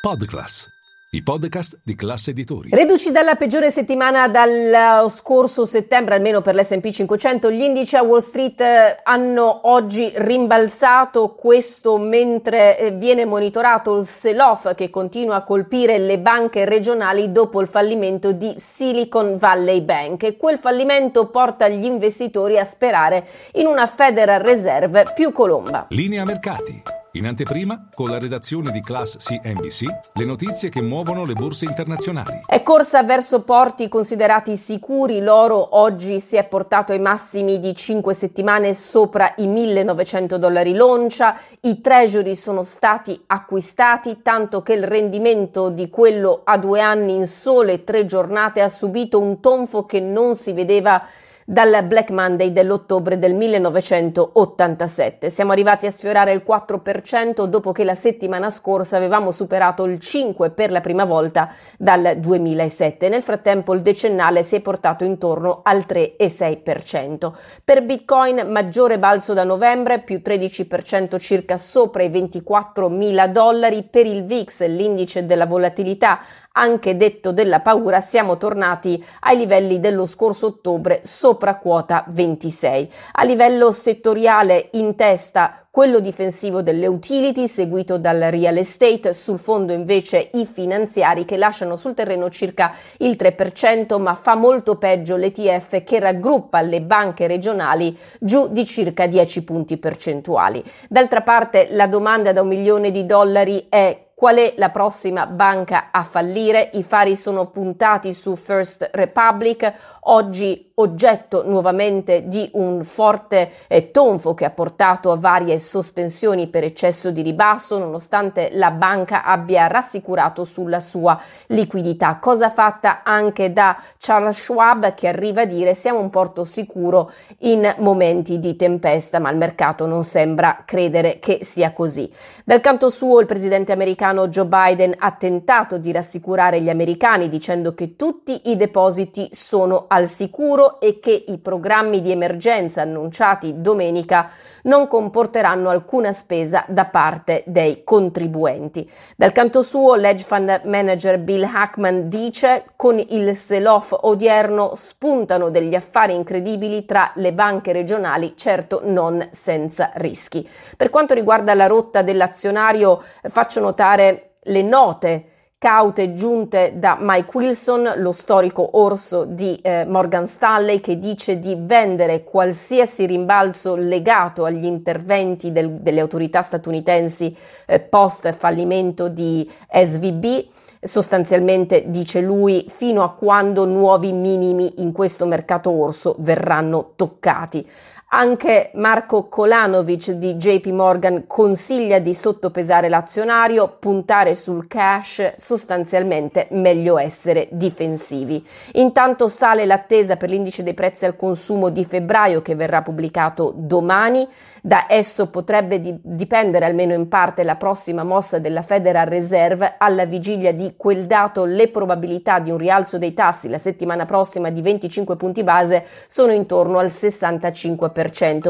Podclass, i podcast di classe editori. Reduci dalla peggiore settimana dallo scorso settembre, almeno per l'SP 500, gli indici a Wall Street eh, hanno oggi rimbalzato questo mentre eh, viene monitorato il sell-off che continua a colpire le banche regionali dopo il fallimento di Silicon Valley Bank. E quel fallimento porta gli investitori a sperare in una Federal Reserve più colomba. Linea mercati. In anteprima, con la redazione di Class CNBC, le notizie che muovono le borse internazionali. È corsa verso porti considerati sicuri. L'oro oggi si è portato ai massimi di 5 settimane sopra i 1900 dollari l'oncia. I treasury sono stati acquistati, tanto che il rendimento di quello a due anni in sole tre giornate ha subito un tonfo che non si vedeva dal Black Monday dell'ottobre del 1987. Siamo arrivati a sfiorare il 4% dopo che la settimana scorsa avevamo superato il 5% per la prima volta dal 2007. Nel frattempo il decennale si è portato intorno al 3,6%. Per Bitcoin maggiore balzo da novembre, più 13% circa sopra i 24 mila dollari. Per il VIX, l'indice della volatilità, anche detto della paura, siamo tornati ai livelli dello scorso ottobre sopra quota 26. A livello settoriale in testa quello difensivo delle utility seguito dal real estate, sul fondo invece i finanziari che lasciano sul terreno circa il 3%, ma fa molto peggio l'ETF che raggruppa le banche regionali giù di circa 10 punti percentuali. D'altra parte la domanda da un milione di dollari è Qual è la prossima banca a fallire? I fari sono puntati su First Republic, oggi oggetto nuovamente di un forte eh, tonfo che ha portato a varie sospensioni per eccesso di ribasso, nonostante la banca abbia rassicurato sulla sua liquidità. Cosa fatta anche da Charles Schwab che arriva a dire siamo un porto sicuro in momenti di tempesta, ma il mercato non sembra credere che sia così. Dal canto suo il presidente americano americano Joe Biden ha tentato di rassicurare gli americani dicendo che tutti i depositi sono al sicuro e che i programmi di emergenza annunciati domenica non comporteranno alcuna spesa da parte dei contribuenti. Dal canto suo, l'edge fund manager Bill Hackman dice con il sell-off odierno spuntano degli affari incredibili tra le banche regionali, certo non senza rischi. Per quanto riguarda la rotta dell'azionario, faccio notare fare le note caute giunte da Mike Wilson, lo storico orso di eh, Morgan Stanley, che dice di vendere qualsiasi rimbalzo legato agli interventi del, delle autorità statunitensi eh, post fallimento di SVB. Sostanzialmente, dice lui, fino a quando nuovi minimi in questo mercato orso verranno toccati. Anche Marco Kolanovic di JP Morgan consiglia di sottopesare l'azionario, puntare sul cash, sostanzialmente meglio essere difensivi. Intanto sale l'attesa per l'indice dei prezzi al consumo di febbraio che verrà pubblicato domani. Da esso potrebbe di- dipendere almeno in parte la prossima mossa della Federal Reserve alla vigilia di quel dato le probabilità di un rialzo dei tassi la settimana prossima di 25 punti base sono intorno al 65%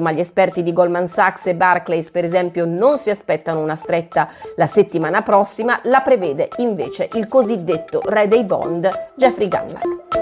ma gli esperti di Goldman Sachs e Barclays, per esempio, non si aspettano una stretta la settimana prossima, la prevede invece il cosiddetto re dei bond Jeffrey Gunback.